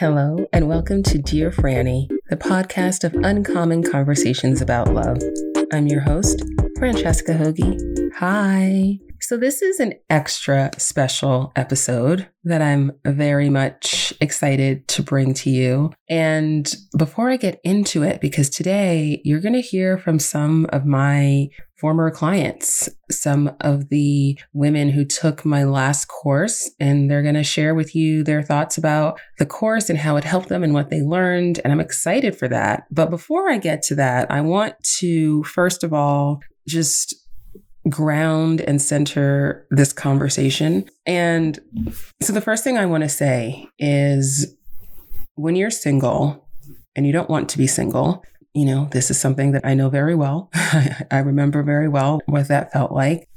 Hello, and welcome to Dear Franny, the podcast of uncommon conversations about love. I'm your host, Francesca Hogi. Hi. So, this is an extra special episode that I'm very much excited to bring to you. And before I get into it, because today you're going to hear from some of my former clients, some of the women who took my last course, and they're going to share with you their thoughts about the course and how it helped them and what they learned. And I'm excited for that. But before I get to that, I want to, first of all, just ground and center this conversation. And so the first thing I want to say is when you're single and you don't want to be single, you know, this is something that I know very well. I remember very well what that felt like.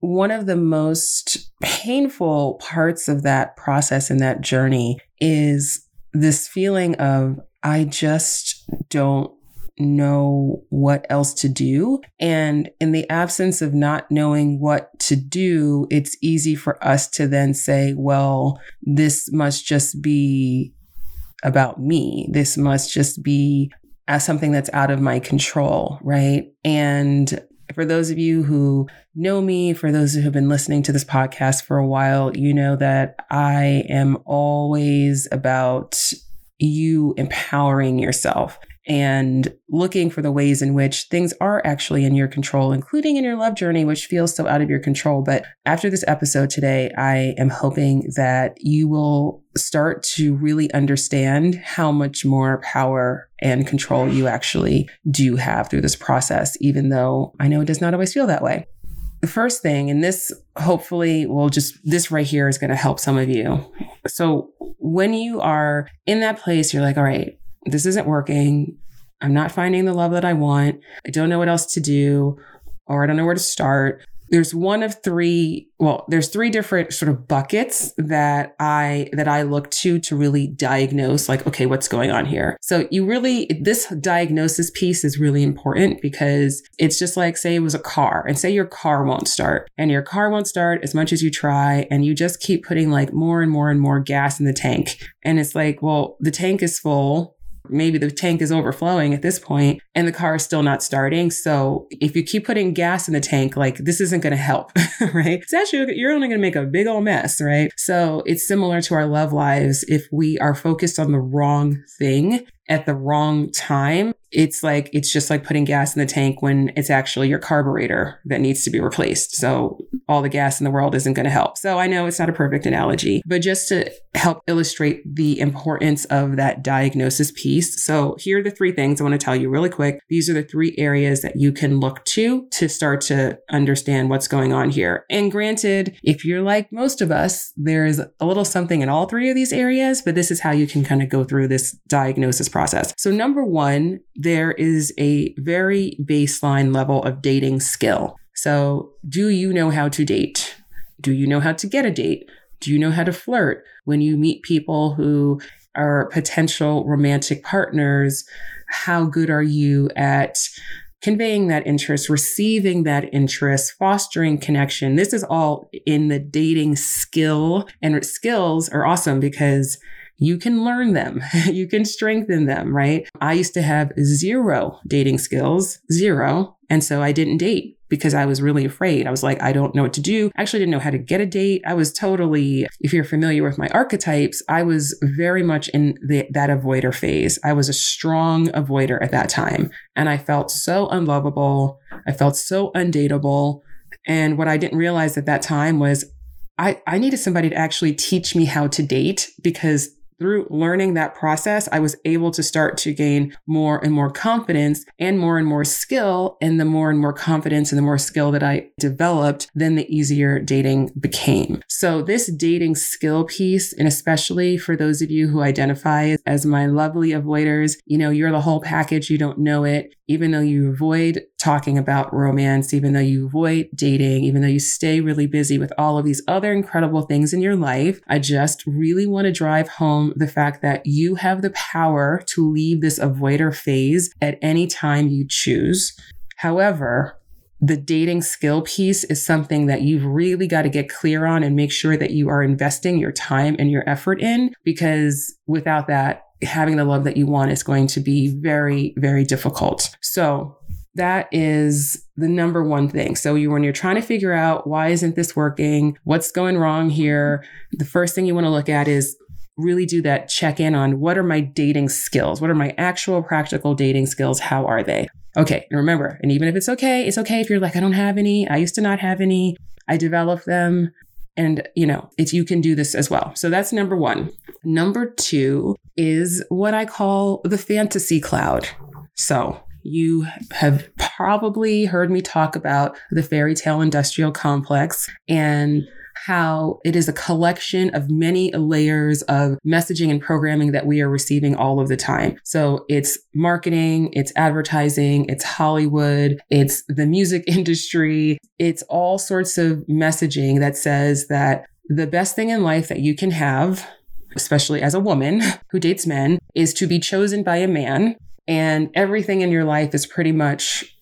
One of the most painful parts of that process and that journey is this feeling of, I just don't know what else to do. And in the absence of not knowing what to do, it's easy for us to then say, well, this must just be about me. This must just be as something that's out of my control, right? And for those of you who know me, for those who have been listening to this podcast for a while, you know that I am always about you empowering yourself and looking for the ways in which things are actually in your control, including in your love journey, which feels so out of your control. But after this episode today, I am hoping that you will start to really understand how much more power and control you actually do have through this process, even though I know it does not always feel that way. The first thing, and this hopefully will just, this right here is going to help some of you. So when you are in that place, you're like, all right, this isn't working. I'm not finding the love that I want. I don't know what else to do, or I don't know where to start. There's one of three, well, there's three different sort of buckets that I that I look to to really diagnose like okay, what's going on here. So you really this diagnosis piece is really important because it's just like say it was a car and say your car won't start and your car won't start as much as you try and you just keep putting like more and more and more gas in the tank. And it's like, well, the tank is full maybe the tank is overflowing at this point and the car is still not starting. So if you keep putting gas in the tank, like this isn't going to help, right? It's actually, you're only going to make a big old mess, right? So it's similar to our love lives. If we are focused on the wrong thing at the wrong time, it's like it's just like putting gas in the tank when it's actually your carburetor that needs to be replaced. So all the gas in the world isn't going to help. So I know it's not a perfect analogy, but just to help illustrate the importance of that diagnosis piece. So here are the three things I want to tell you really quick. These are the three areas that you can look to to start to understand what's going on here. And granted, if you're like most of us, there's a little something in all three of these areas, but this is how you can kind of go through this diagnosis process. So number one, there is a very baseline level of dating skill. So, do you know how to date? Do you know how to get a date? Do you know how to flirt? When you meet people who are potential romantic partners, how good are you at conveying that interest, receiving that interest, fostering connection? This is all in the dating skill. And skills are awesome because you can learn them. you can strengthen them, right? I used to have zero dating skills, zero. And so I didn't date because I was really afraid. I was like, I don't know what to do. I actually didn't know how to get a date. I was totally, if you're familiar with my archetypes, I was very much in the, that avoider phase. I was a strong avoider at that time. And I felt so unlovable. I felt so undateable. And what I didn't realize at that time was I, I needed somebody to actually teach me how to date because through learning that process, I was able to start to gain more and more confidence and more and more skill. And the more and more confidence and the more skill that I developed, then the easier dating became. So this dating skill piece, and especially for those of you who identify as my lovely avoiders, you know, you're the whole package. You don't know it even though you avoid talking about romance, even though you avoid dating, even though you stay really busy with all of these other incredible things in your life, I just really want to drive home the fact that you have the power to leave this avoider phase at any time you choose. However, the dating skill piece is something that you've really got to get clear on and make sure that you are investing your time and your effort in because without that, having the love that you want is going to be very, very difficult. So that is the number one thing. So you, when you're trying to figure out why isn't this working? What's going wrong here? The first thing you want to look at is really do that check in on what are my dating skills? What are my actual practical dating skills? How are they? Okay. And remember, and even if it's okay, it's okay if you're like, I don't have any. I used to not have any. I developed them. And, you know, if you can do this as well. So that's number one. Number two is what I call the fantasy cloud. So you have probably heard me talk about the fairy tale industrial complex and how it is a collection of many layers of messaging and programming that we are receiving all of the time. So it's marketing, it's advertising, it's Hollywood, it's the music industry, it's all sorts of messaging that says that the best thing in life that you can have especially as a woman who dates men, is to be chosen by a man. And everything in your life is pretty much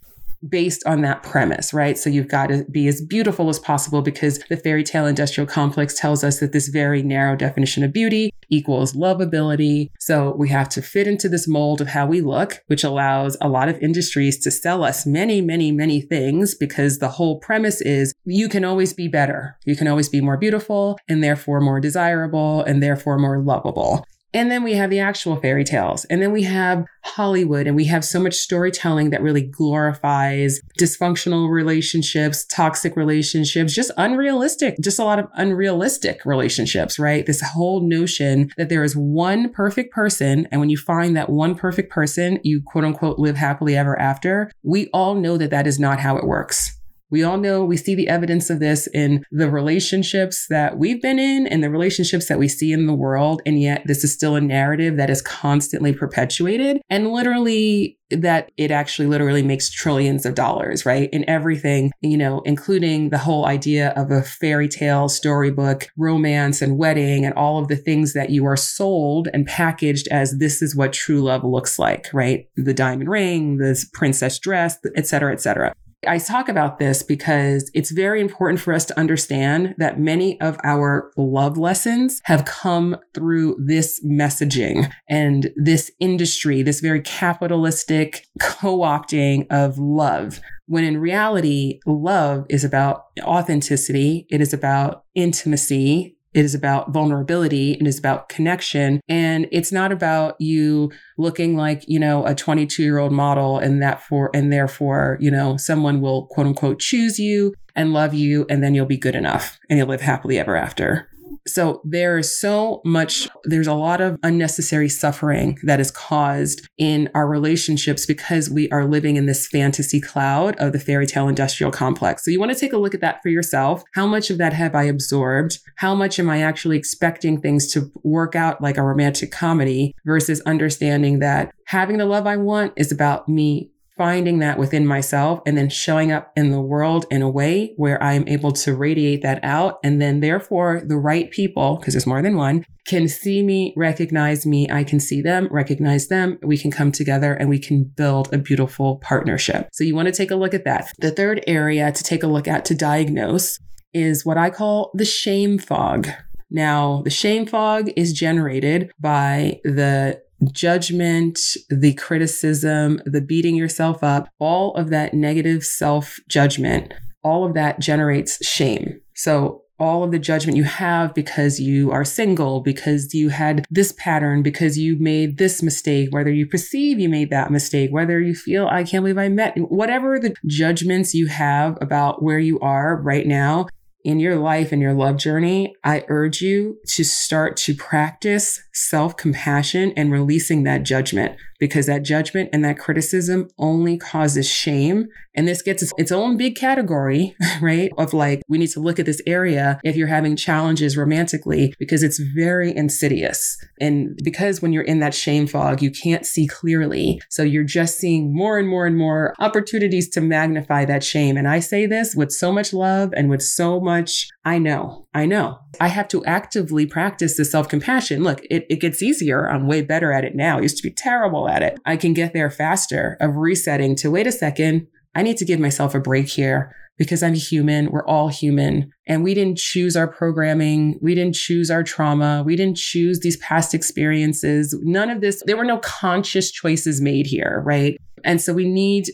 based on that premise, right? So you've got to be as beautiful as possible because the fairy tale industrial complex tells us that this very narrow definition of beauty equals lovability. So we have to fit into this mold of how we look, which allows a lot of industries to sell us many, many, many things because the whole premise is you can always be better. You can always be more beautiful and therefore more desirable and therefore more lovable. And then we have the actual fairy tales. And then we have Hollywood and we have so much storytelling that really glorifies dysfunctional relationships, toxic relationships, just unrealistic, just a lot of unrealistic relationships, right? This whole notion that there is one perfect person. And when you find that one perfect person, you quote unquote live happily ever after. We all know that that is not how it works. We all know we see the evidence of this in the relationships that we've been in and the relationships that we see in the world. And yet this is still a narrative that is constantly perpetuated and literally that it actually literally makes trillions of dollars, right? In everything, you know, including the whole idea of a fairy tale, storybook, romance and wedding and all of the things that you are sold and packaged as this is what true love looks like, right? The diamond ring, this princess dress, et cetera, et cetera. I talk about this because it's very important for us to understand that many of our love lessons have come through this messaging and this industry, this very capitalistic co opting of love. When in reality, love is about authenticity. It is about intimacy. It is about vulnerability. And It is about connection. And it's not about you looking like, you know, a 22 year old model and that for, and therefore, you know, someone will quote unquote choose you and love you and then you'll be good enough and you'll live happily ever after. So there is so much, there's a lot of unnecessary suffering that is caused in our relationships because we are living in this fantasy cloud of the fairy tale industrial complex. So you want to take a look at that for yourself. How much of that have I absorbed? How much am I actually expecting things to work out like a romantic comedy versus understanding that having the love I want is about me finding that within myself and then showing up in the world in a way where I am able to radiate that out. And then therefore the right people, because there's more than one, can see me, recognize me. I can see them, recognize them. We can come together and we can build a beautiful partnership. So you want to take a look at that. The third area to take a look at to diagnose is what I call the shame fog. Now, the shame fog is generated by the judgment, the criticism, the beating yourself up, all of that negative self judgment, all of that generates shame. So all of the judgment you have because you are single, because you had this pattern, because you made this mistake, whether you perceive you made that mistake, whether you feel, I can't believe I met, whatever the judgments you have about where you are right now, in your life and your love journey, I urge you to start to practice self compassion and releasing that judgment because that judgment and that criticism only causes shame. And this gets its own big category, right? Of like, we need to look at this area if you're having challenges romantically because it's very insidious. And because when you're in that shame fog, you can't see clearly. So you're just seeing more and more and more opportunities to magnify that shame. And I say this with so much love and with so much, I know, I know. I have to actively practice the self compassion. Look, it, it gets easier. I'm way better at it now. I used to be terrible at it. I can get there faster of resetting to wait a second. I need to give myself a break here because I'm human. We're all human. And we didn't choose our programming. We didn't choose our trauma. We didn't choose these past experiences. None of this, there were no conscious choices made here, right? And so we need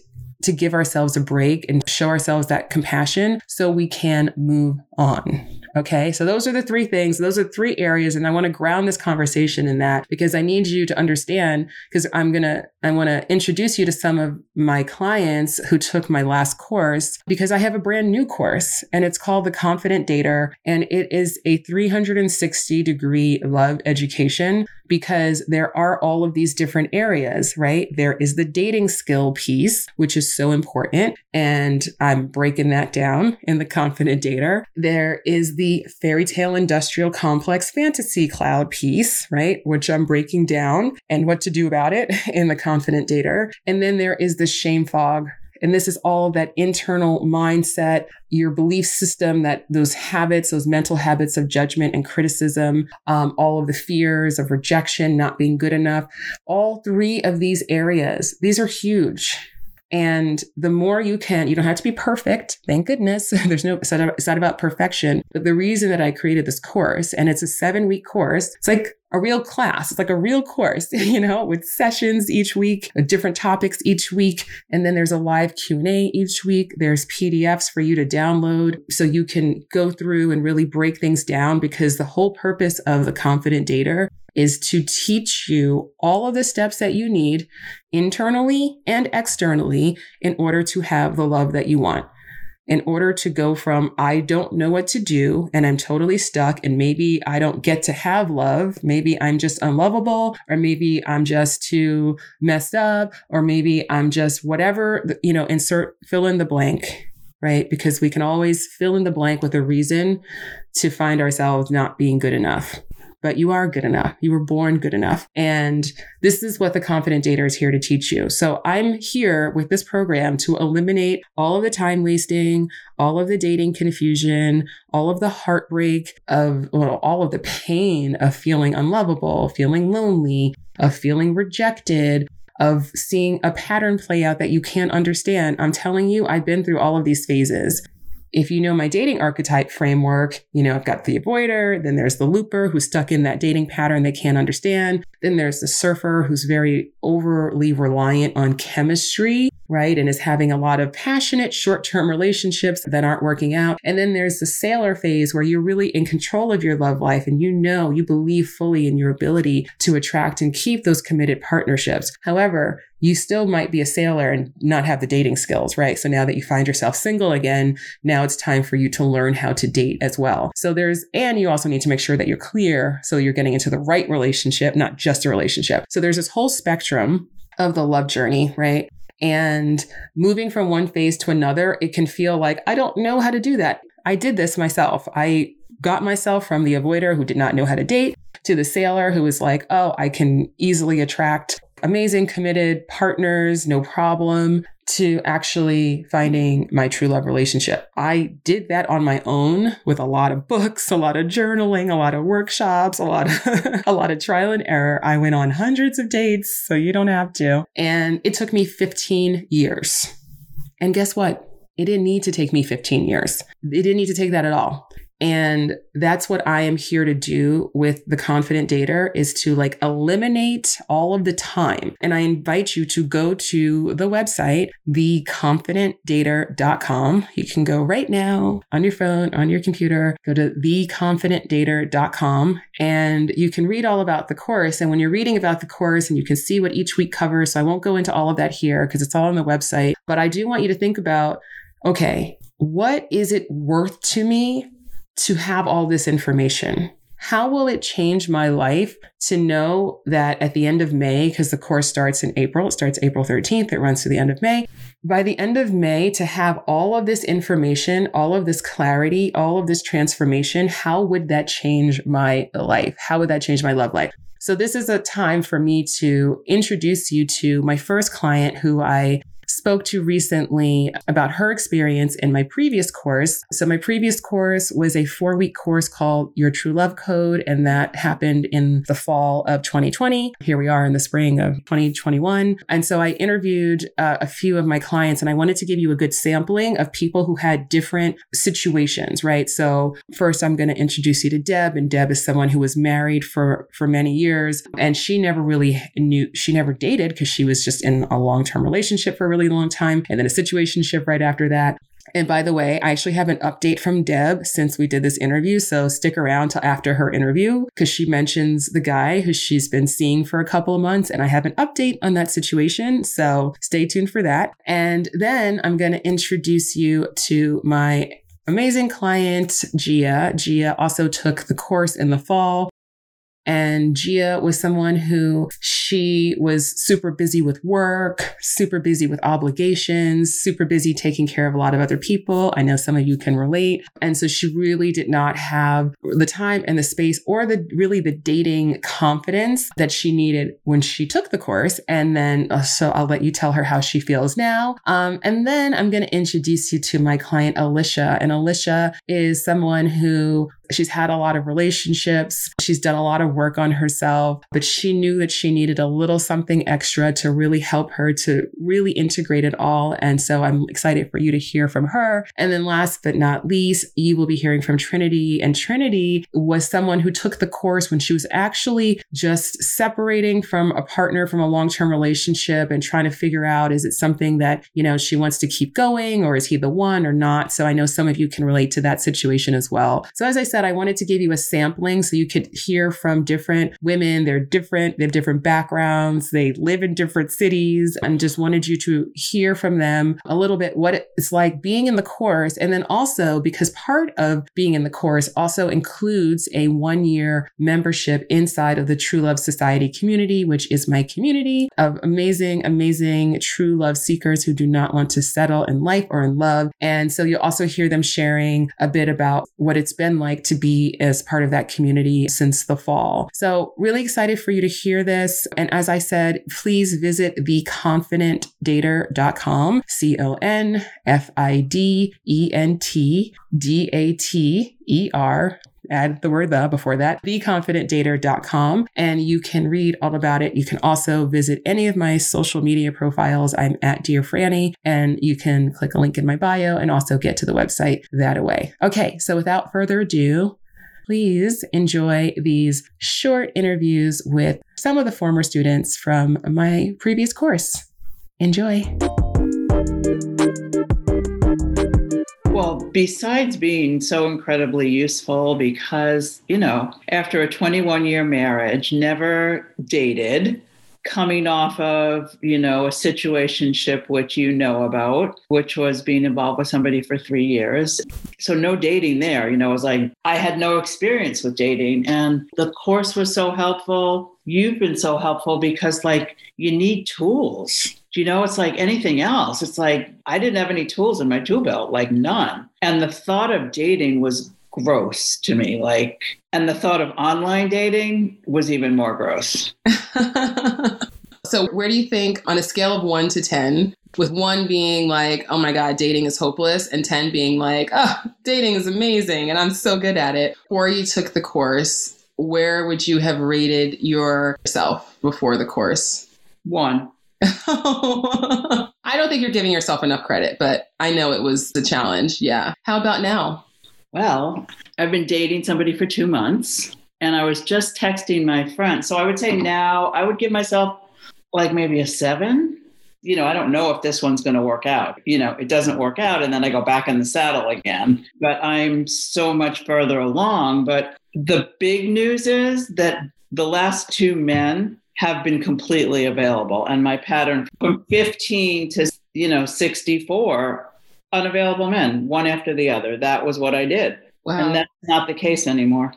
to give ourselves a break and show ourselves that compassion so we can move on. Okay. So those are the three things. Those are three areas. And I want to ground this conversation in that because I need you to understand because I'm going to, I want to introduce you to some of my clients who took my last course because I have a brand new course and it's called the Confident Dater. And it is a 360 degree love education because there are all of these different areas, right? There is the dating skill piece, which is so important. And I'm breaking that down in the Confident Dater. There is the fairy tale industrial complex fantasy cloud piece, right? Which I'm breaking down and what to do about it in the Confident Dater. And then there is the shame fog and this is all that internal mindset, your belief system, that those habits, those mental habits of judgment and criticism, um, all of the fears of rejection, not being good enough. All three of these areas, these are huge. And the more you can, you don't have to be perfect. Thank goodness. There's no, it's not, about perfection. But the reason that I created this course, and it's a seven week course, it's like a real class. It's like a real course, you know, with sessions each week, uh, different topics each week. And then there's a live Q&A each week. There's PDFs for you to download so you can go through and really break things down because the whole purpose of the confident dater is to teach you all of the steps that you need internally and externally in order to have the love that you want. In order to go from, I don't know what to do and I'm totally stuck and maybe I don't get to have love. Maybe I'm just unlovable or maybe I'm just too messed up or maybe I'm just whatever, you know, insert, fill in the blank right? Because we can always fill in the blank with a reason to find ourselves not being good enough but you are good enough. You were born good enough. And this is what the confident dater is here to teach you. So I'm here with this program to eliminate all of the time wasting, all of the dating confusion, all of the heartbreak of well, all of the pain of feeling unlovable, feeling lonely, of feeling rejected, of seeing a pattern play out that you can't understand. I'm telling you, I've been through all of these phases if you know my dating archetype framework, you know, I've got the avoider, then there's the looper who's stuck in that dating pattern they can't understand. Then there's the surfer who's very overly reliant on chemistry, right? And is having a lot of passionate short term relationships that aren't working out. And then there's the sailor phase where you're really in control of your love life and you know, you believe fully in your ability to attract and keep those committed partnerships. However, you still might be a sailor and not have the dating skills, right? So now that you find yourself single again, now it's time for you to learn how to date as well. So there's, and you also need to make sure that you're clear. So you're getting into the right relationship, not just a relationship. So there's this whole spectrum of the love journey, right? And moving from one phase to another, it can feel like, I don't know how to do that. I did this myself. I got myself from the avoider who did not know how to date to the sailor who was like, oh, I can easily attract amazing, committed partners, no problem, to actually finding my true love relationship. I did that on my own with a lot of books, a lot of journaling, a lot of workshops, a lot of a lot of trial and error. I went on hundreds of dates, so you don't have to. And it took me 15 years. And guess what? It didn't need to take me 15 years. It didn't need to take that at all. And that's what I am here to do with the confident dater is to like eliminate all of the time. And I invite you to go to the website, theconfidentdater.com. You can go right now on your phone, on your computer, go to theconfidentdater.com and you can read all about the course. And when you're reading about the course and you can see what each week covers, so I won't go into all of that here because it's all on the website, but I do want you to think about, okay, what is it worth to me to have all this information? How will it change my life to know that at the end of May, because the course starts in April, it starts April 13th, it runs to the end of May. By the end of May, to have all of this information, all of this clarity, all of this transformation, how would that change my life? How would that change my love life? So, this is a time for me to introduce you to my first client who I spoke to recently about her experience in my previous course. So, my previous course was a four week course called Your True Love Code, and that happened in the fall of 2020. Here we are in the spring of 2021. And so, I interviewed uh, a few of my clients, and I wanted to give you a good sampling of people who had different situations, right? So, first, I'm going to introduce you to Deb, and Deb is someone who was married for, for many years, and she never really knew, she never dated because she was just in a long term relationship for a really long time and then a situationship right after that. And by the way, I actually have an update from Deb since we did this interview. So stick around till after her interview because she mentions the guy who she's been seeing for a couple of months. And I have an update on that situation. So stay tuned for that. And then I'm going to introduce you to my amazing client, Gia. Gia also took the course in the fall. And Gia was someone who she was super busy with work, super busy with obligations, super busy taking care of a lot of other people. I know some of you can relate. And so she really did not have the time and the space or the really the dating confidence that she needed when she took the course. And then, uh, so I'll let you tell her how she feels now. Um, and then I'm going to introduce you to my client, Alicia. And Alicia is someone who She's had a lot of relationships. She's done a lot of work on herself, but she knew that she needed a little something extra to really help her to really integrate it all. And so I'm excited for you to hear from her. And then last but not least, you will be hearing from Trinity. And Trinity was someone who took the course when she was actually just separating from a partner from a long-term relationship and trying to figure out is it something that, you know, she wants to keep going or is he the one or not? So I know some of you can relate to that situation as well. So as I said, said, I wanted to give you a sampling so you could hear from different women. They're different, they have different backgrounds, they live in different cities, and just wanted you to hear from them a little bit what it's like being in the course. And then also, because part of being in the course also includes a one year membership inside of the True Love Society community, which is my community of amazing, amazing true love seekers who do not want to settle in life or in love. And so you'll also hear them sharing a bit about what it's been like to be as part of that community since the fall. So, really excited for you to hear this. And as I said, please visit theconfidentdater.com, C O N F I D E N T D A T E R add the word the before that, theconfidentdater.com, and you can read all about it. You can also visit any of my social media profiles. I'm at Dear Franny, and you can click a link in my bio and also get to the website that way. Okay, so without further ado, please enjoy these short interviews with some of the former students from my previous course. Enjoy. Well, besides being so incredibly useful, because, you know, after a 21 year marriage, never dated, coming off of, you know, a situationship which you know about, which was being involved with somebody for three years. So no dating there, you know, it was like I had no experience with dating. And the course was so helpful. You've been so helpful because like you need tools. You know, it's like anything else. It's like I didn't have any tools in my tool belt, like none. And the thought of dating was gross to me. Like, and the thought of online dating was even more gross. so, where do you think, on a scale of one to 10, with one being like, oh my God, dating is hopeless, and 10 being like, oh, dating is amazing and I'm so good at it, before you took the course, where would you have rated yourself before the course? One. I don't think you're giving yourself enough credit, but I know it was the challenge. Yeah. How about now? Well, I've been dating somebody for two months and I was just texting my friend. So I would say now I would give myself like maybe a seven. You know, I don't know if this one's going to work out. You know, it doesn't work out and then I go back in the saddle again. But I'm so much further along. But the big news is that the last two men have been completely available. And my pattern from 15 to, you know, 64 unavailable men, one after the other. That was what I did. Wow. And that's not the case anymore.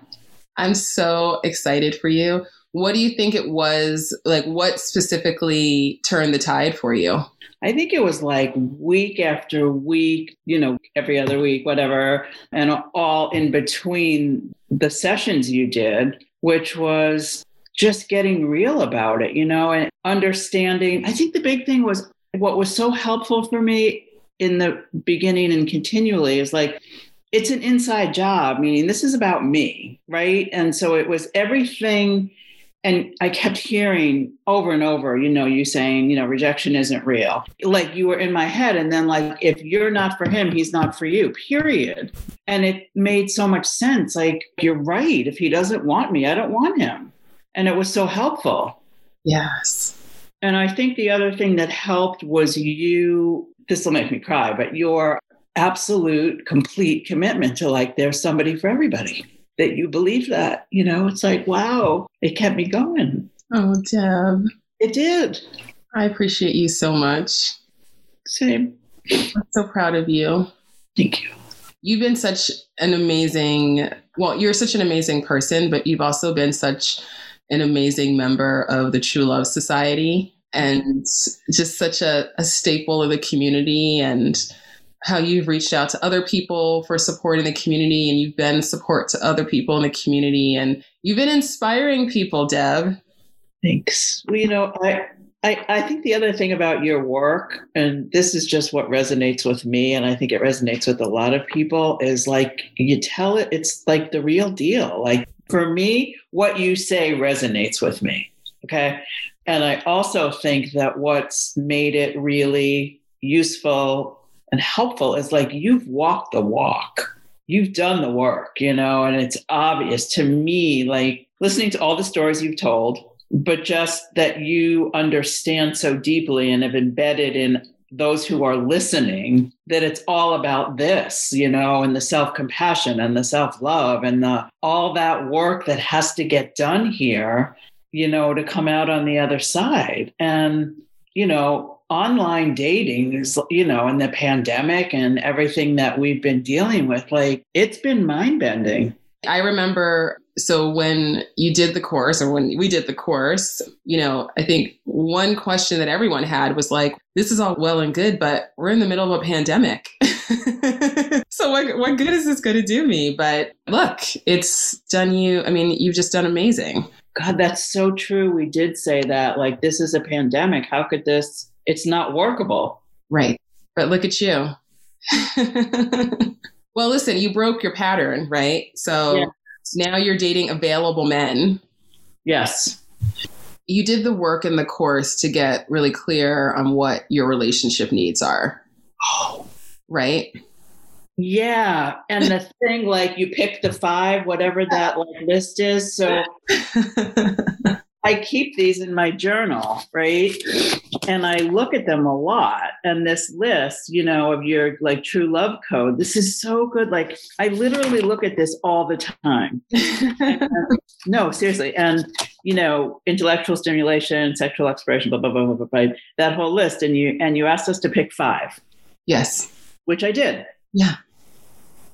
I'm so excited for you. What do you think it was? Like, what specifically turned the tide for you? I think it was like week after week, you know, every other week, whatever, and all in between the sessions you did, which was just getting real about it, you know, and understanding. I think the big thing was what was so helpful for me in the beginning and continually is like, it's an inside job, meaning this is about me, right? And so it was everything. And I kept hearing over and over, you know, you saying, you know, rejection isn't real. Like you were in my head. And then, like, if you're not for him, he's not for you, period. And it made so much sense. Like, you're right. If he doesn't want me, I don't want him. And it was so helpful. Yes. And I think the other thing that helped was you, this will make me cry, but your absolute, complete commitment to like, there's somebody for everybody, that you believe that. You know, it's like, wow, it kept me going. Oh, Deb. It did. I appreciate you so much. Same. I'm so proud of you. Thank you. You've been such an amazing, well, you're such an amazing person, but you've also been such an amazing member of the True Love Society and just such a, a staple of the community and how you've reached out to other people for support in the community and you've been support to other people in the community and you've been inspiring people, Deb. Thanks. Well, you know, I, I, I think the other thing about your work, and this is just what resonates with me, and I think it resonates with a lot of people, is like you tell it, it's like the real deal. Like for me, what you say resonates with me. Okay. And I also think that what's made it really useful and helpful is like you've walked the walk, you've done the work, you know, and it's obvious to me, like listening to all the stories you've told, but just that you understand so deeply and have embedded in those who are listening that it's all about this you know and the self-compassion and the self-love and the all that work that has to get done here you know to come out on the other side. And you know online dating is you know in the pandemic and everything that we've been dealing with like it's been mind-bending. I remember so when you did the course or when we did the course, you know, I think one question that everyone had was like, this is all well and good, but we're in the middle of a pandemic. so what, what good is this going to do me? But look, it's done you, I mean, you've just done amazing. God, that's so true. We did say that like this is a pandemic. How could this it's not workable. Right. But look at you. well, listen, you broke your pattern, right? So yeah. Now you're dating available men. Yes. You did the work in the course to get really clear on what your relationship needs are. Oh. Right? Yeah. And the thing, like you pick the five, whatever that like list is. So I keep these in my journal, right? And I look at them a lot. And this list, you know, of your like true love code, this is so good. Like I literally look at this all the time. no, seriously. And, you know, intellectual stimulation, sexual exploration, blah, blah, blah, blah, blah, blah, that whole list. And you and you asked us to pick five. Yes. Which I did. Yeah.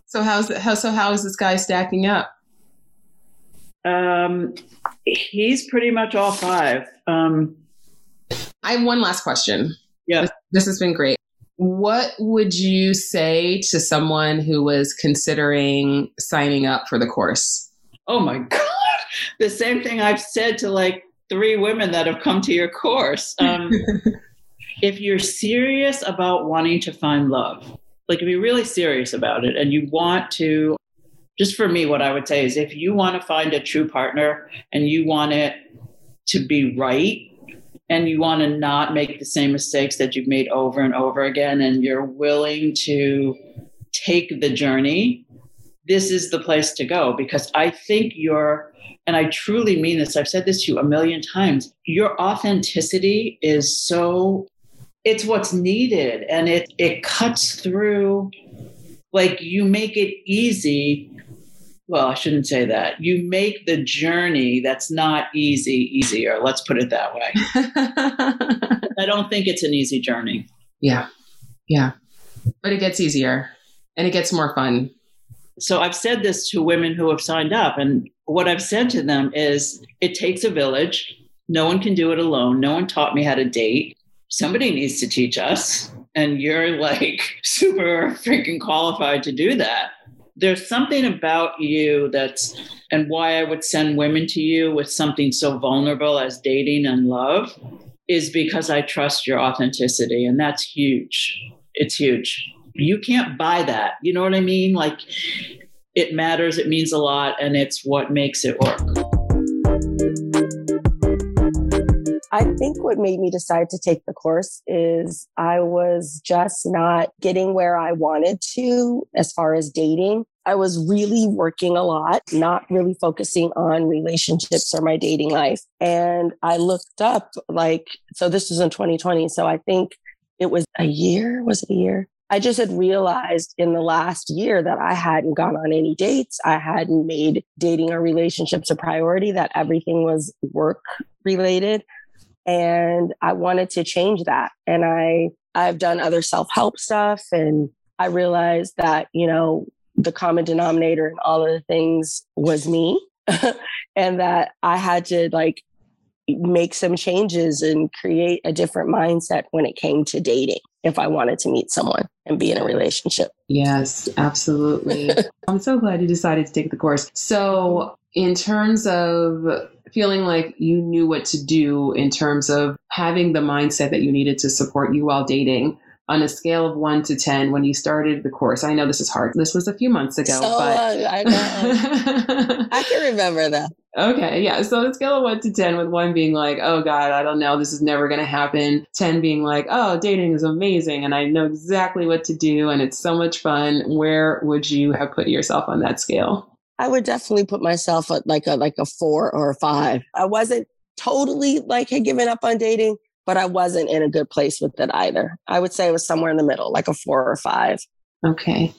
So how's how so how is this guy stacking up? Um, he's pretty much all five. Um, I have one last question. Yeah, this, this has been great. What would you say to someone who was considering signing up for the course? Oh my god, the same thing I've said to like three women that have come to your course. Um, if you're serious about wanting to find love, like if you're really serious about it and you want to just for me, what I would say is if you want to find a true partner and you want it to be right and you want to not make the same mistakes that you've made over and over again, and you're willing to take the journey, this is the place to go because I think you're, and I truly mean this, I've said this to you a million times, your authenticity is so, it's what's needed and it, it cuts through, like you make it easy well, I shouldn't say that. You make the journey that's not easy easier. Let's put it that way. I don't think it's an easy journey. Yeah. Yeah. But it gets easier and it gets more fun. So I've said this to women who have signed up, and what I've said to them is it takes a village. No one can do it alone. No one taught me how to date. Somebody needs to teach us. And you're like super freaking qualified to do that there's something about you that's and why I would send women to you with something so vulnerable as dating and love is because I trust your authenticity. And that's huge. It's huge. You can't buy that. You know what I mean? Like it matters, it means a lot, and it's what makes it work. I think what made me decide to take the course is I was just not getting where I wanted to as far as dating. I was really working a lot, not really focusing on relationships or my dating life. And I looked up like, so this was in 2020. So I think it was a year. Was it a year? I just had realized in the last year that I hadn't gone on any dates. I hadn't made dating or relationships a priority, that everything was work related. And I wanted to change that. And I, I've done other self help stuff. And I realized that, you know, the common denominator in all of the things was me. and that I had to like make some changes and create a different mindset when it came to dating if I wanted to meet someone and be in a relationship. Yes, absolutely. I'm so glad you decided to take the course. So, in terms of feeling like you knew what to do in terms of having the mindset that you needed to support you while dating, on a scale of one to 10 when you started the course? I know this is hard. This was a few months ago. So but... I, I can remember that. Okay, yeah. So a scale of one to 10, with one being like, oh God, I don't know, this is never going to happen. 10 being like, oh, dating is amazing and I know exactly what to do and it's so much fun. Where would you have put yourself on that scale? I would definitely put myself at like a like a four or a five. I wasn't totally like had given up on dating, but I wasn't in a good place with it either. I would say it was somewhere in the middle, like a four or five. Okay.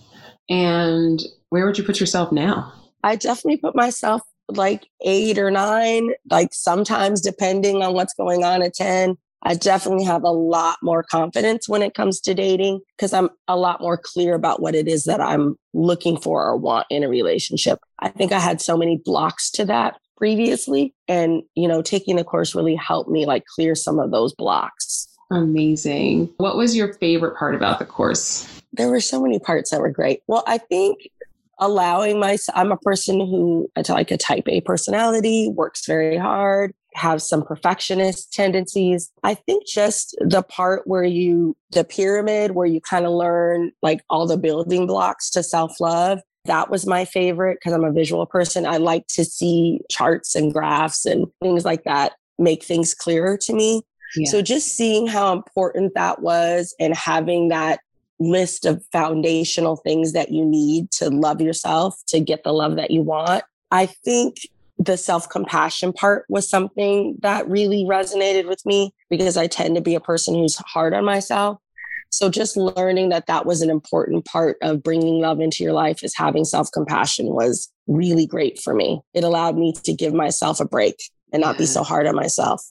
And where would you put yourself now? I definitely put myself like eight or nine, like sometimes depending on what's going on at 10. I definitely have a lot more confidence when it comes to dating because I'm a lot more clear about what it is that I'm looking for or want in a relationship. I think I had so many blocks to that previously. And, you know, taking the course really helped me like clear some of those blocks. Amazing. What was your favorite part about the course? There were so many parts that were great. Well, I think allowing myself, I'm a person who, I like a type A personality, works very hard, have some perfectionist tendencies. I think just the part where you, the pyramid, where you kind of learn like all the building blocks to self love that was my favorite because I'm a visual person. I like to see charts and graphs and things like that make things clearer to me. Yeah. So just seeing how important that was and having that list of foundational things that you need to love yourself, to get the love that you want. I think the self compassion part was something that really resonated with me because I tend to be a person who's hard on myself. So just learning that that was an important part of bringing love into your life is having self compassion was really great for me. It allowed me to give myself a break and not be so hard on myself.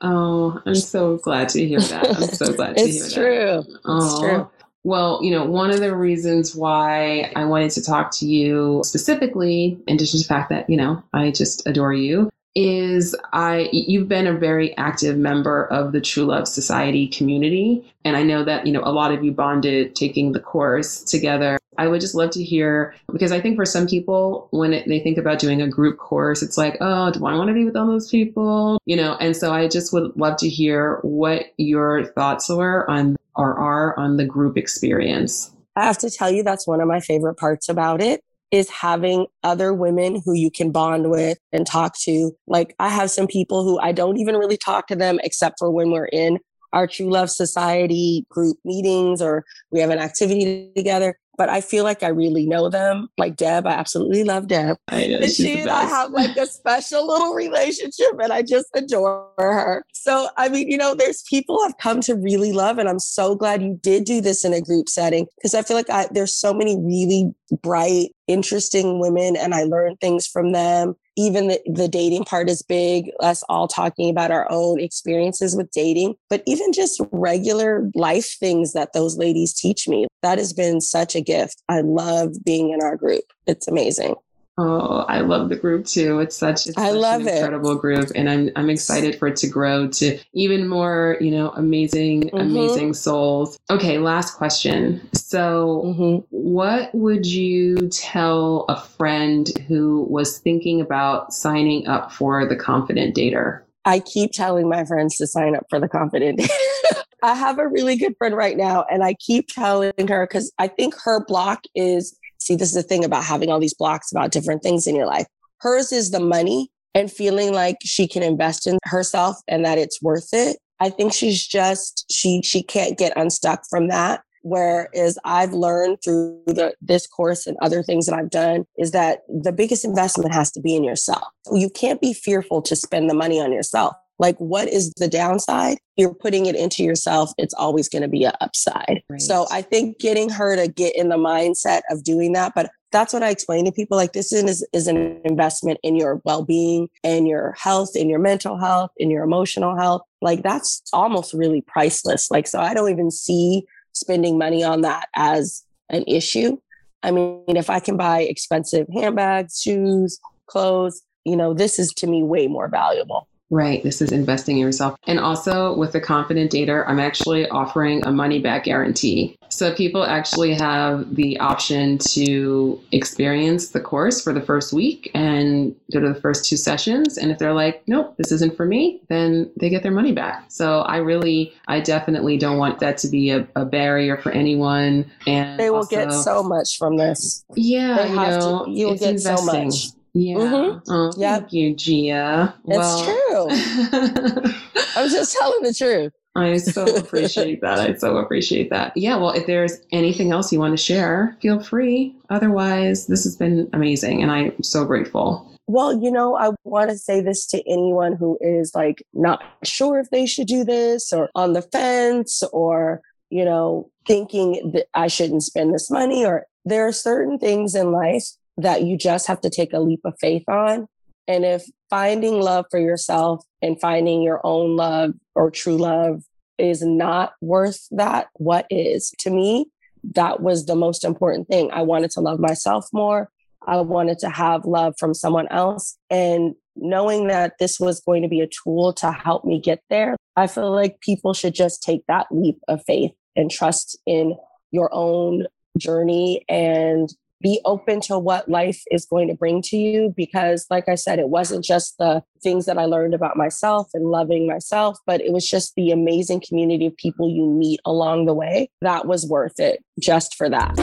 Oh, I'm so glad to hear that. I'm so glad to hear that. It's true. It's true. Well, you know, one of the reasons why I wanted to talk to you specifically, in addition to the fact that, you know, I just adore you, is I you've been a very active member of the True Love Society community and I know that you know a lot of you bonded taking the course together. I would just love to hear because I think for some people when it, they think about doing a group course it's like, "Oh, do I want to be with all those people?" You know, and so I just would love to hear what your thoughts were on are on the group experience. I have to tell you that's one of my favorite parts about it is having other women who you can bond with and talk to. Like I have some people who I don't even really talk to them except for when we're in our True Love Society group meetings or we have an activity together but I feel like I really know them. Like Deb, I absolutely love Deb. I know, and she and I have like a special little relationship and I just adore her. So, I mean, you know, there's people I've come to really love. And I'm so glad you did do this in a group setting because I feel like I, there's so many really bright, interesting women and I learn things from them even the, the dating part is big, us all talking about our own experiences with dating, but even just regular life things that those ladies teach me. That has been such a gift. I love being in our group. It's amazing. Oh, I love the group too. It's such, it's I such love an incredible it. group, and I'm I'm excited for it to grow to even more, you know, amazing, mm-hmm. amazing souls. Okay, last question. So, mm-hmm. what would you tell a friend who was thinking about signing up for the Confident Dater? I keep telling my friends to sign up for the confident. I have a really good friend right now, and I keep telling her because I think her block is see, this is the thing about having all these blocks about different things in your life. Hers is the money and feeling like she can invest in herself and that it's worth it. I think she's just she she can't get unstuck from that. Whereas I've learned through the, this course and other things that I've done is that the biggest investment has to be in yourself. You can't be fearful to spend the money on yourself. Like, what is the downside? You're putting it into yourself. It's always going to be an upside. Right. So I think getting her to get in the mindset of doing that, but that's what I explain to people. Like this is, is an investment in your well-being and your health, in your mental health, in your emotional health. Like that's almost really priceless. Like, so I don't even see spending money on that as an issue. I mean, if I can buy expensive handbags, shoes, clothes, you know, this is to me way more valuable. Right. This is investing in yourself. And also with the confident dater, I'm actually offering a money back guarantee. So people actually have the option to experience the course for the first week and go to the first two sessions. And if they're like, nope, this isn't for me, then they get their money back. So I really, I definitely don't want that to be a, a barrier for anyone. And they will also, get so much from this. Yeah. you know, to, you will get investing. so much. Yeah. Mm-hmm. Oh, yep. thank you, Gia. It's well, true. I'm just telling the truth. I so appreciate that. I so appreciate that. Yeah. Well, if there's anything else you want to share, feel free. Otherwise, this has been amazing and I'm so grateful. Well, you know, I want to say this to anyone who is like not sure if they should do this or on the fence or, you know, thinking that I shouldn't spend this money or there are certain things in life that you just have to take a leap of faith on. And if finding love for yourself and finding your own love or true love is not worth that, what is? To me, that was the most important thing. I wanted to love myself more. I wanted to have love from someone else. And knowing that this was going to be a tool to help me get there, I feel like people should just take that leap of faith and trust in your own journey and be open to what life is going to bring to you because like i said it wasn't just the things that i learned about myself and loving myself but it was just the amazing community of people you meet along the way that was worth it just for that.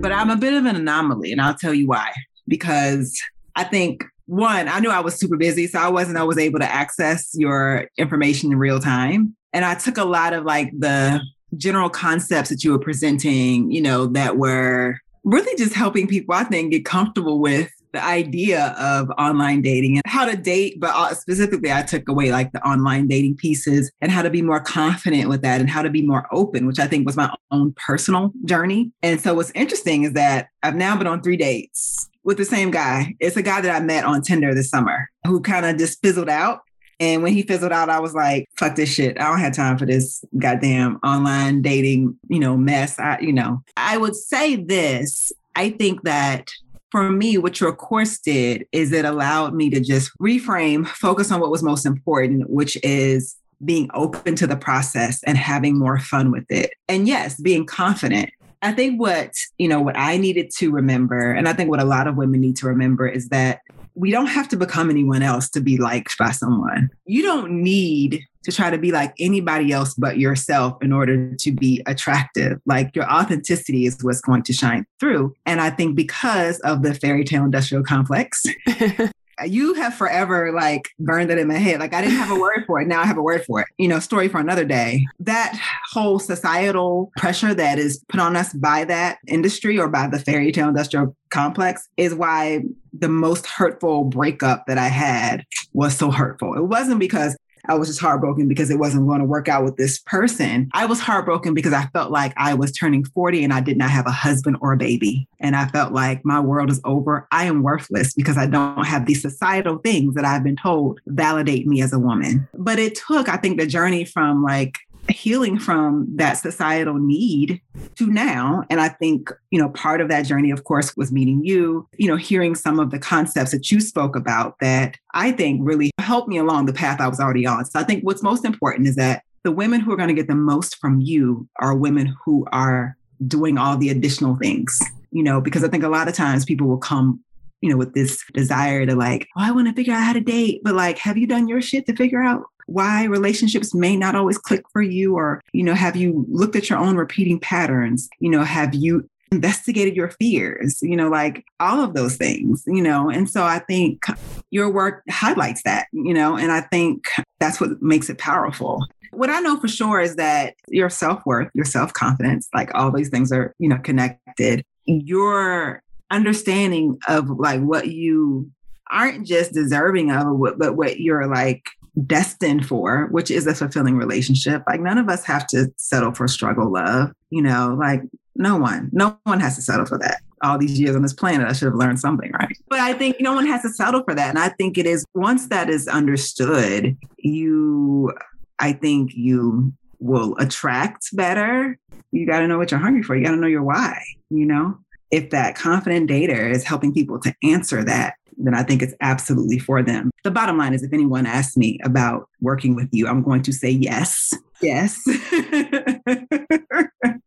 But i'm a bit of an anomaly and i'll tell you why. Because i think one i knew i was super busy so i wasn't always able to access your information in real time. And i took a lot of like the general concepts that you were presenting, you know, that were really just helping people, I think, get comfortable with the idea of online dating and how to date, but uh, specifically, I took away like the online dating pieces and how to be more confident with that and how to be more open, which I think was my own personal journey. And so, what's interesting is that I've now been on three dates with the same guy. It's a guy that I met on Tinder this summer who kind of just fizzled out. And when he fizzled out, I was like, fuck this shit. I don't have time for this goddamn online dating, you know, mess. I, you know, I would say this. I think that for me, what your course did is it allowed me to just reframe, focus on what was most important, which is being open to the process and having more fun with it. And yes, being confident. I think what, you know, what I needed to remember, and I think what a lot of women need to remember is that we don't have to become anyone else to be liked by someone. You don't need to try to be like anybody else but yourself in order to be attractive. Like your authenticity is what's going to shine through. And I think because of the fairy tale industrial complex, you have forever like burned that in my head. Like I didn't have a word for it. Now I have a word for it. You know, story for another day. That whole societal pressure that is put on us by that industry or by the fairy tale industrial complex is why the most hurtful breakup that I had was so hurtful. It wasn't because I was just heartbroken because it wasn't going to work out with this person. I was heartbroken because I felt like I was turning 40 and I did not have a husband or a baby. And I felt like my world is over. I am worthless because I don't have these societal things that I've been told validate me as a woman. But it took, I think, the journey from like healing from that societal need to now. And I think, you know, part of that journey, of course, was meeting you, you know, hearing some of the concepts that you spoke about that I think really helped me along the path I was already on. So I think what's most important is that the women who are going to get the most from you are women who are doing all the additional things, you know, because I think a lot of times people will come you know, with this desire to like, oh, I want to figure out how to date. But like, have you done your shit to figure out why relationships may not always click for you? Or, you know, have you looked at your own repeating patterns? You know, have you investigated your fears, you know, like all of those things, you know. And so I think your work highlights that, you know, and I think that's what makes it powerful. What I know for sure is that your self worth, your self confidence, like all these things are, you know, connected. Your understanding of like what you aren't just deserving of, but what you're like destined for, which is a fulfilling relationship. Like none of us have to settle for struggle love, you know, like no one, no one has to settle for that. All these years on this planet, I should have learned something, right? But I think no one has to settle for that. And I think it is once that is understood, you, I think you will attract better. You got to know what you're hungry for. You got to know your why, you know? If that confident dater is helping people to answer that, then I think it's absolutely for them. The bottom line is if anyone asks me about working with you, I'm going to say yes. Yes.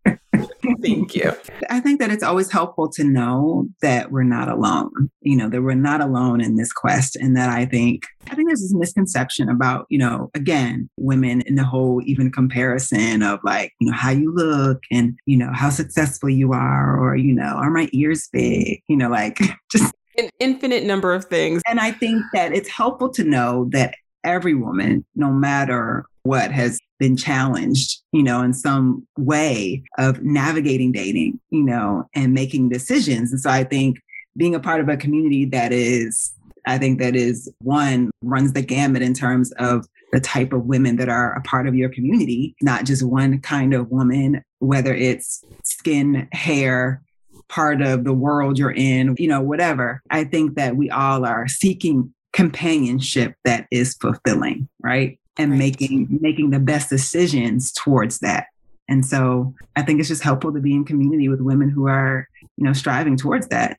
Thank you. I think that it's always helpful to know that we're not alone, you know, that we're not alone in this quest. And that I think, I think there's this misconception about, you know, again, women in the whole even comparison of like, you know, how you look and, you know, how successful you are, or, you know, are my ears big, you know, like just an infinite number of things. And I think that it's helpful to know that every woman, no matter what, has been challenged, you know, in some way of navigating dating, you know, and making decisions. And so I think being a part of a community that is, I think that is one runs the gamut in terms of the type of women that are a part of your community, not just one kind of woman, whether it's skin, hair, part of the world you're in, you know, whatever. I think that we all are seeking companionship that is fulfilling, right? And right. making making the best decisions towards that. And so I think it's just helpful to be in community with women who are, you know, striving towards that.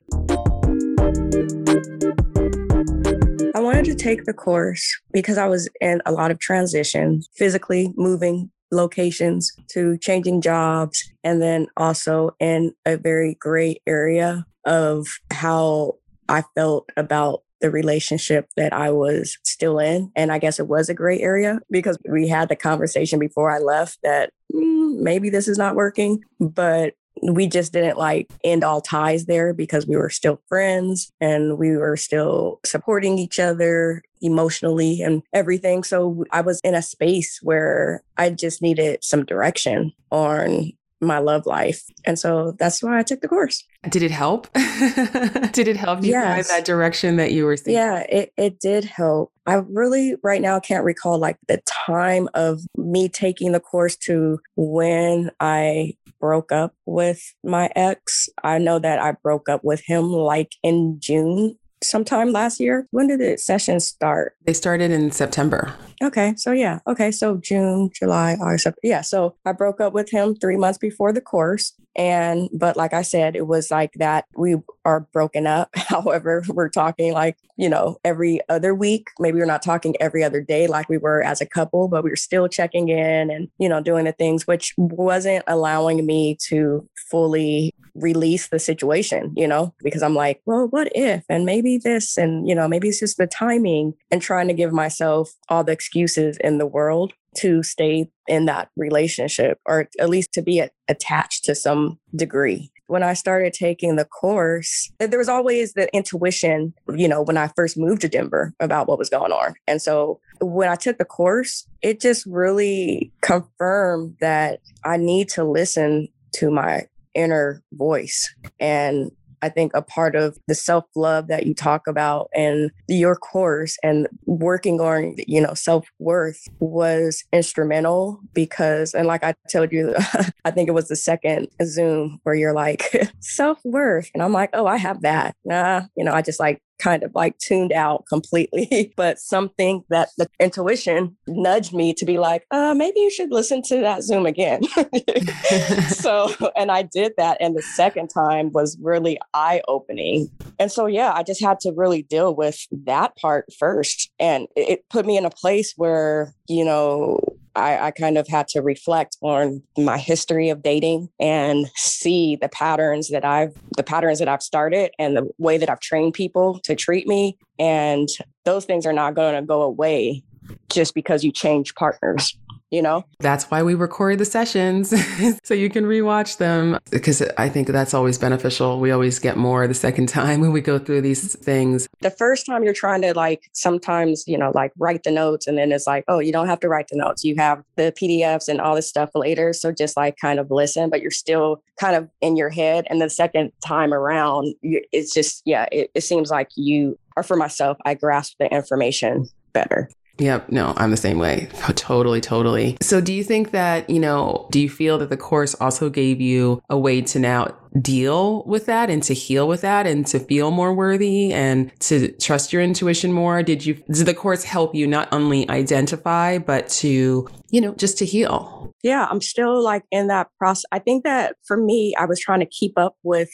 I wanted to take the course because I was in a lot of transition, physically moving locations to changing jobs, and then also in a very gray area of how I felt about the relationship that I was still in. And I guess it was a gray area because we had the conversation before I left that mm, maybe this is not working. But we just didn't like end all ties there because we were still friends and we were still supporting each other emotionally and everything. So I was in a space where I just needed some direction on my love life. And so that's why I took the course. Did it help? did it help you yes. find that direction that you were seeing? Yeah, it, it did help. I really right now can't recall like the time of me taking the course to when I broke up with my ex. I know that I broke up with him like in June sometime last year. When did the session start? They started in September. Okay. So yeah. Okay. So June, July, August. Yeah. So I broke up with him three months before the course. And, but like I said, it was like that we are broken up. However, we're talking like, you know, every other week. Maybe we're not talking every other day like we were as a couple, but we were still checking in and, you know, doing the things, which wasn't allowing me to fully release the situation, you know, because I'm like, well, what if? And maybe this, and, you know, maybe it's just the timing and trying to give myself all the excuses in the world to stay in that relationship or at least to be attached to some degree. When I started taking the course, there was always the intuition, you know, when I first moved to Denver about what was going on. And so when I took the course, it just really confirmed that I need to listen to my inner voice. And I think a part of the self love that you talk about and your course and working on, you know, self worth was instrumental because, and like I told you, I think it was the second Zoom where you're like, self worth. And I'm like, oh, I have that. Nah, you know, I just like kind of like tuned out completely. but something that the intuition nudged me to be like, uh, maybe you should listen to that Zoom again. so, and I did that. And the second time was really eye opening. And so, yeah, I just had to really deal with that part first. And it put me in a place where, you know, I, I kind of had to reflect on my history of dating and see the patterns that I've the patterns that I've started and the way that I've trained people to treat me. And those things are not going to go away just because you change partners you know? That's why we record the sessions so you can rewatch them because I think that's always beneficial. We always get more the second time when we go through these things. The first time you're trying to like sometimes, you know, like write the notes and then it's like, oh, you don't have to write the notes. You have the PDFs and all this stuff later. So just like kind of listen, but you're still kind of in your head. And the second time around, it's just, yeah, it, it seems like you, or for myself, I grasp the information better. Yep. No, I'm the same way. Totally, totally. So, do you think that, you know, do you feel that the course also gave you a way to now deal with that and to heal with that and to feel more worthy and to trust your intuition more? Did you, did the course help you not only identify, but to, you know, just to heal? Yeah, I'm still like in that process. I think that for me, I was trying to keep up with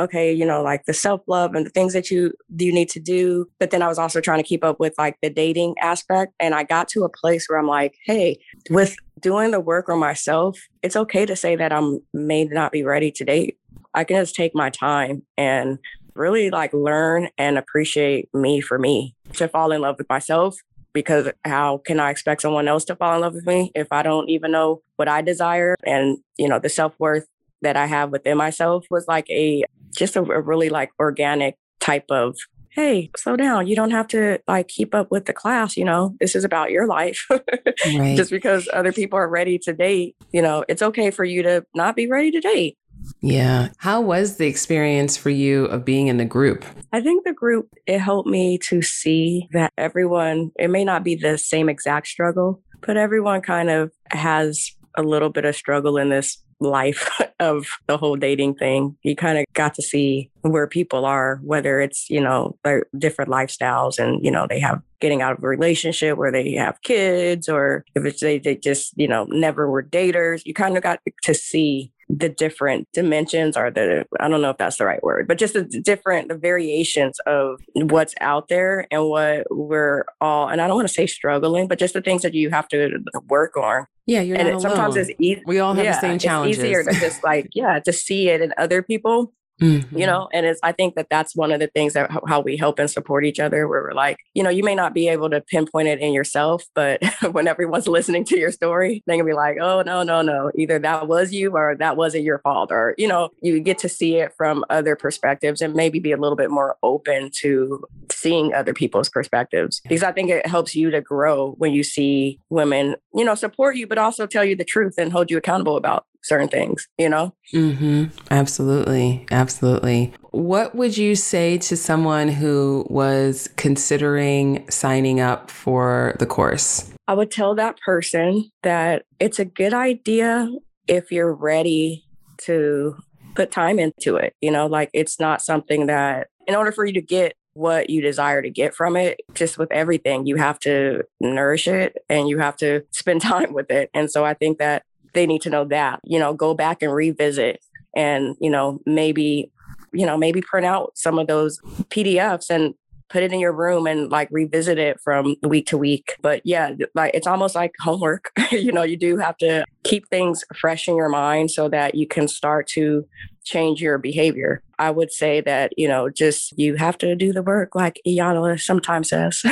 okay, you know, like the self love and the things that you do you need to do. But then I was also trying to keep up with like the dating aspect, and I got to a place where I'm like, hey, with doing the work on myself, it's okay to say that I'm may not be ready to date. I can just take my time and really like learn and appreciate me for me to fall in love with myself because how can I expect someone else to fall in love with me if I don't even know what I desire and you know the self-worth that I have within myself was like a just a, a really like organic type of hey, slow down. You don't have to like keep up with the class. You know, this is about your life. right. Just because other people are ready to date, you know, it's okay for you to not be ready to date. Yeah. How was the experience for you of being in the group? I think the group, it helped me to see that everyone, it may not be the same exact struggle, but everyone kind of has a little bit of struggle in this life of the whole dating thing. You kind of got to see where people are, whether it's, you know, their different lifestyles and, you know, they have getting out of a relationship where they have kids or if it's they, they just, you know, never were daters. You kind of got to see the different dimensions or the I don't know if that's the right word, but just the different the variations of what's out there and what we're all and I don't want to say struggling, but just the things that you have to work on. Yeah, you're and not it, sometimes it's easy. We all have yeah, the same challenges. It's easier to just like yeah, to see it in other people Mm-hmm. You know, and it's, I think that that's one of the things that how we help and support each other, where we're like, you know, you may not be able to pinpoint it in yourself, but when everyone's listening to your story, they can be like, oh, no, no, no, either that was you or that wasn't your fault. Or, you know, you get to see it from other perspectives and maybe be a little bit more open to seeing other people's perspectives. Because I think it helps you to grow when you see women, you know, support you, but also tell you the truth and hold you accountable about certain things, you know? Mm-hmm. Absolutely. Absolutely. What would you say to someone who was considering signing up for the course? I would tell that person that it's a good idea if you're ready to put time into it. You know, like it's not something that, in order for you to get what you desire to get from it, just with everything, you have to nourish it and you have to spend time with it. And so I think that they need to know that, you know, go back and revisit and, you know, maybe, you know, maybe print out some of those PDFs and put it in your room and like revisit it from week to week. But yeah, like it's almost like homework. you know, you do have to keep things fresh in your mind so that you can start to change your behavior. I would say that, you know, just you have to do the work like Iyanla sometimes says.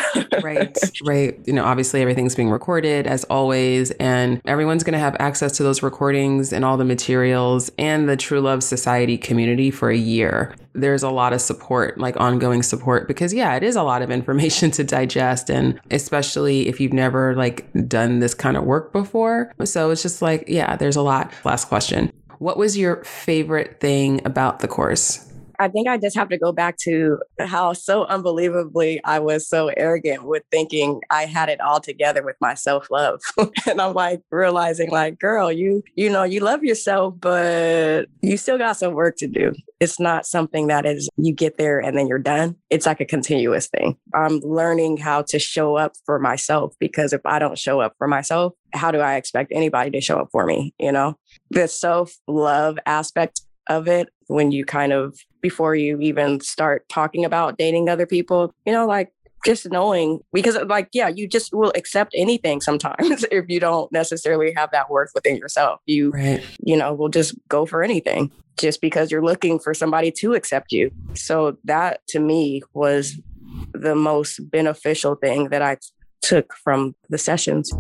right, right. You know, obviously everything's being recorded as always, and everyone's going to have access to those recordings and all the materials and the True Love Society community for a year. There's a lot of support, like ongoing support, because yeah, it is a lot of information to digest. And especially if you've never like done this kind of work before. So it's just like, yeah, there's a lot. Last question. What was your favorite thing about the course? I think I just have to go back to how so unbelievably I was so arrogant with thinking I had it all together with my self love. and I'm like realizing, like, girl, you, you know, you love yourself, but you still got some work to do. It's not something that is you get there and then you're done. It's like a continuous thing. I'm learning how to show up for myself because if I don't show up for myself, how do I expect anybody to show up for me? You know, the self love aspect of it when you kind of before you even start talking about dating other people you know like just knowing because like yeah you just will accept anything sometimes if you don't necessarily have that worth within yourself you right. you know will just go for anything just because you're looking for somebody to accept you so that to me was the most beneficial thing that i took from the sessions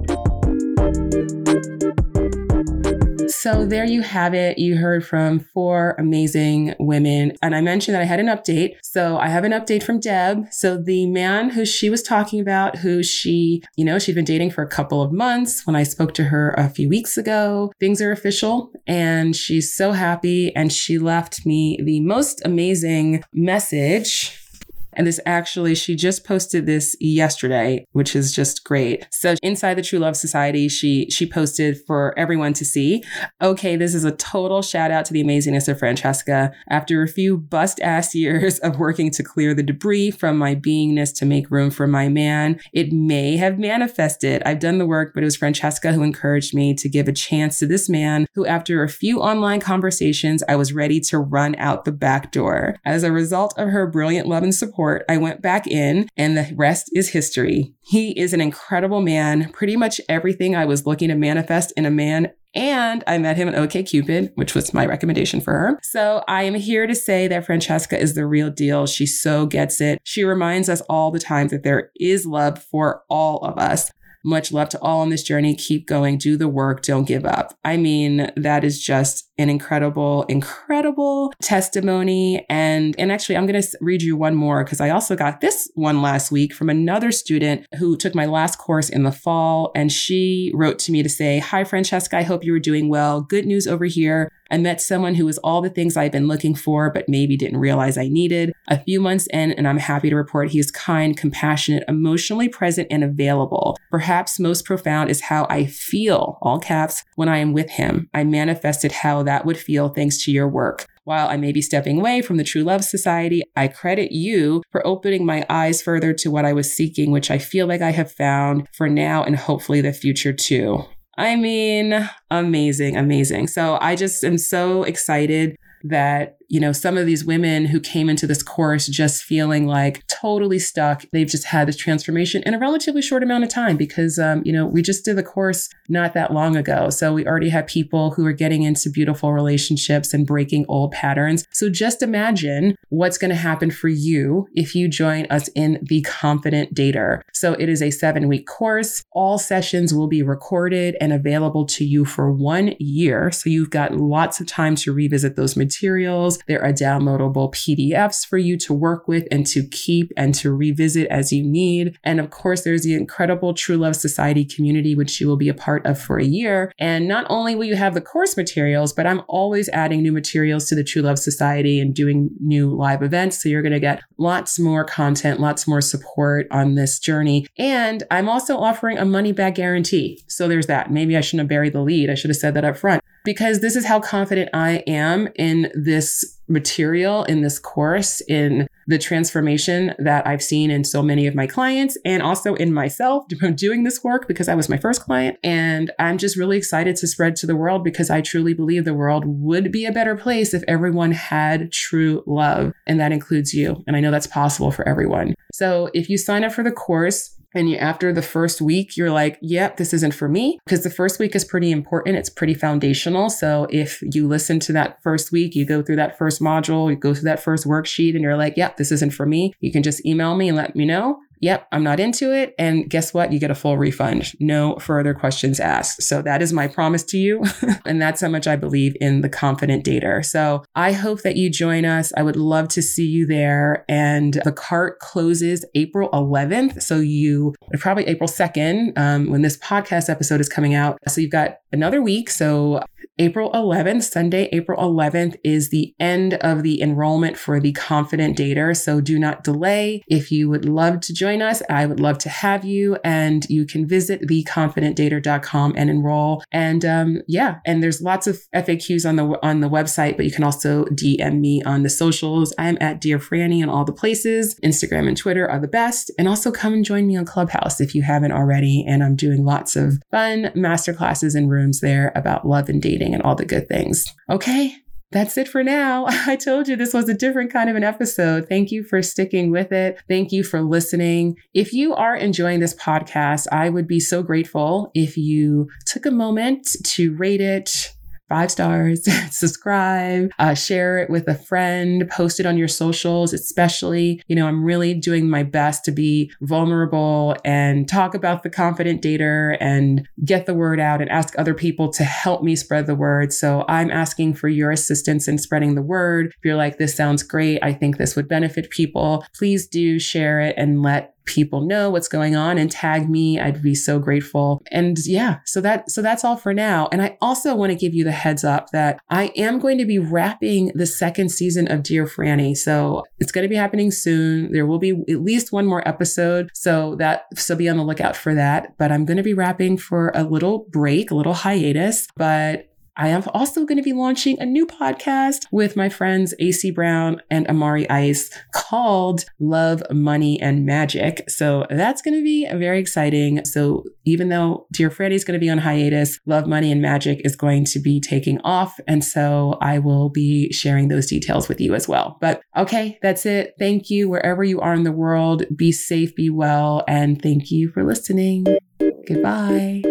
So there you have it. You heard from four amazing women. And I mentioned that I had an update. So I have an update from Deb. So the man who she was talking about, who she, you know, she'd been dating for a couple of months. When I spoke to her a few weeks ago, things are official and she's so happy. And she left me the most amazing message and this actually, she just posted this yesterday, which is just great. So inside the True Love Society, she she posted for everyone to see. Okay, this is a total shout out to the amazingness of Francesca. After a few bust ass years of working to clear the debris from my beingness to make room for my man, it may have manifested. I've done the work, but it was Francesca who encouraged me to give a chance to this man who, after a few online conversations, I was ready to run out the back door. As a result of her brilliant love and support, I went back in, and the rest is history. He is an incredible man, pretty much everything I was looking to manifest in a man and I met him at OKCupid, which was my recommendation for her. So I am here to say that Francesca is the real deal. She so gets it. She reminds us all the time that there is love for all of us. Much love to all on this journey. Keep going, do the work, don't give up. I mean, that is just an incredible, incredible testimony. And, and actually, I'm going to read you one more because I also got this one last week from another student who took my last course in the fall. And she wrote to me to say, Hi, Francesca, I hope you were doing well. Good news over here. I met someone who was all the things I've been looking for, but maybe didn't realize I needed. A few months in, and I'm happy to report he is kind, compassionate, emotionally present, and available. Perhaps most profound is how I feel, all caps, when I am with him. I manifested how that would feel thanks to your work. While I may be stepping away from the True Love Society, I credit you for opening my eyes further to what I was seeking, which I feel like I have found for now and hopefully the future too. I mean, amazing, amazing. So I just am so excited that you know, some of these women who came into this course just feeling like totally stuck, they've just had this transformation in a relatively short amount of time because, um, you know, we just did the course not that long ago. So we already have people who are getting into beautiful relationships and breaking old patterns. So just imagine what's going to happen for you if you join us in the Confident Dater. So it is a seven week course. All sessions will be recorded and available to you for one year. So you've got lots of time to revisit those materials. There are downloadable PDFs for you to work with and to keep and to revisit as you need. And of course, there's the incredible True Love Society community, which you will be a part of for a year. And not only will you have the course materials, but I'm always adding new materials to the True Love Society and doing new live events. So you're going to get lots more content, lots more support on this journey. And I'm also offering a money back guarantee. So there's that. Maybe I shouldn't have buried the lead. I should have said that up front because this is how confident I am in this material, in this course, in the transformation that I've seen in so many of my clients and also in myself doing this work because I was my first client. And I'm just really excited to spread to the world because I truly believe the world would be a better place if everyone had true love. And that includes you. And I know that's possible for everyone. So if you sign up for the course, and you, after the first week, you're like, yep, this isn't for me. Because the first week is pretty important. It's pretty foundational. So if you listen to that first week, you go through that first module, you go through that first worksheet, and you're like, yep, this isn't for me, you can just email me and let me know yep, I'm not into it. And guess what? You get a full refund. No further questions asked. So that is my promise to you. and that's how much I believe in the confident dater. So I hope that you join us. I would love to see you there. And the cart closes April 11th. So you probably April 2nd um, when this podcast episode is coming out. So you've got another week. So April 11th, Sunday, April 11th is the end of the enrollment for the Confident Dater. So do not delay. If you would love to join us, I would love to have you. And you can visit theconfidentdater.com and enroll. And um, yeah, and there's lots of FAQs on the on the website, but you can also DM me on the socials. I'm at Dear Franny in all the places. Instagram and Twitter are the best. And also come and join me on Clubhouse if you haven't already. And I'm doing lots of fun masterclasses and rooms there about love and dating and all the good things. Okay. that's it for now. I told you this was a different kind of an episode. Thank you for sticking with it. Thank you for listening. If you are enjoying this podcast, I would be so grateful if you took a moment to rate it five stars, subscribe, uh, share it with a friend, post it on your socials, especially. You know, I'm really doing my best to be vulnerable and talk about the confident dater and get the word out and ask other people to help me spread the word. So I'm asking for your assistance in spreading the word. If you're like, this sounds great, I think this would benefit people, please do share it and let people know what's going on and tag me. I'd be so grateful. And yeah, so that so that's all for now. And I also want to give you the heads up that I am going to be wrapping the second season of Dear Franny. So it's going to be happening soon. There will be at least one more episode. So that so be on the lookout for that. But I'm going to be wrapping for a little break, a little hiatus. But I am also going to be launching a new podcast with my friends AC Brown and Amari Ice called Love, Money, and Magic. So that's going to be very exciting. So even though Dear Franny is going to be on hiatus, Love, Money, and Magic is going to be taking off. And so I will be sharing those details with you as well. But okay, that's it. Thank you wherever you are in the world. Be safe, be well, and thank you for listening. Goodbye.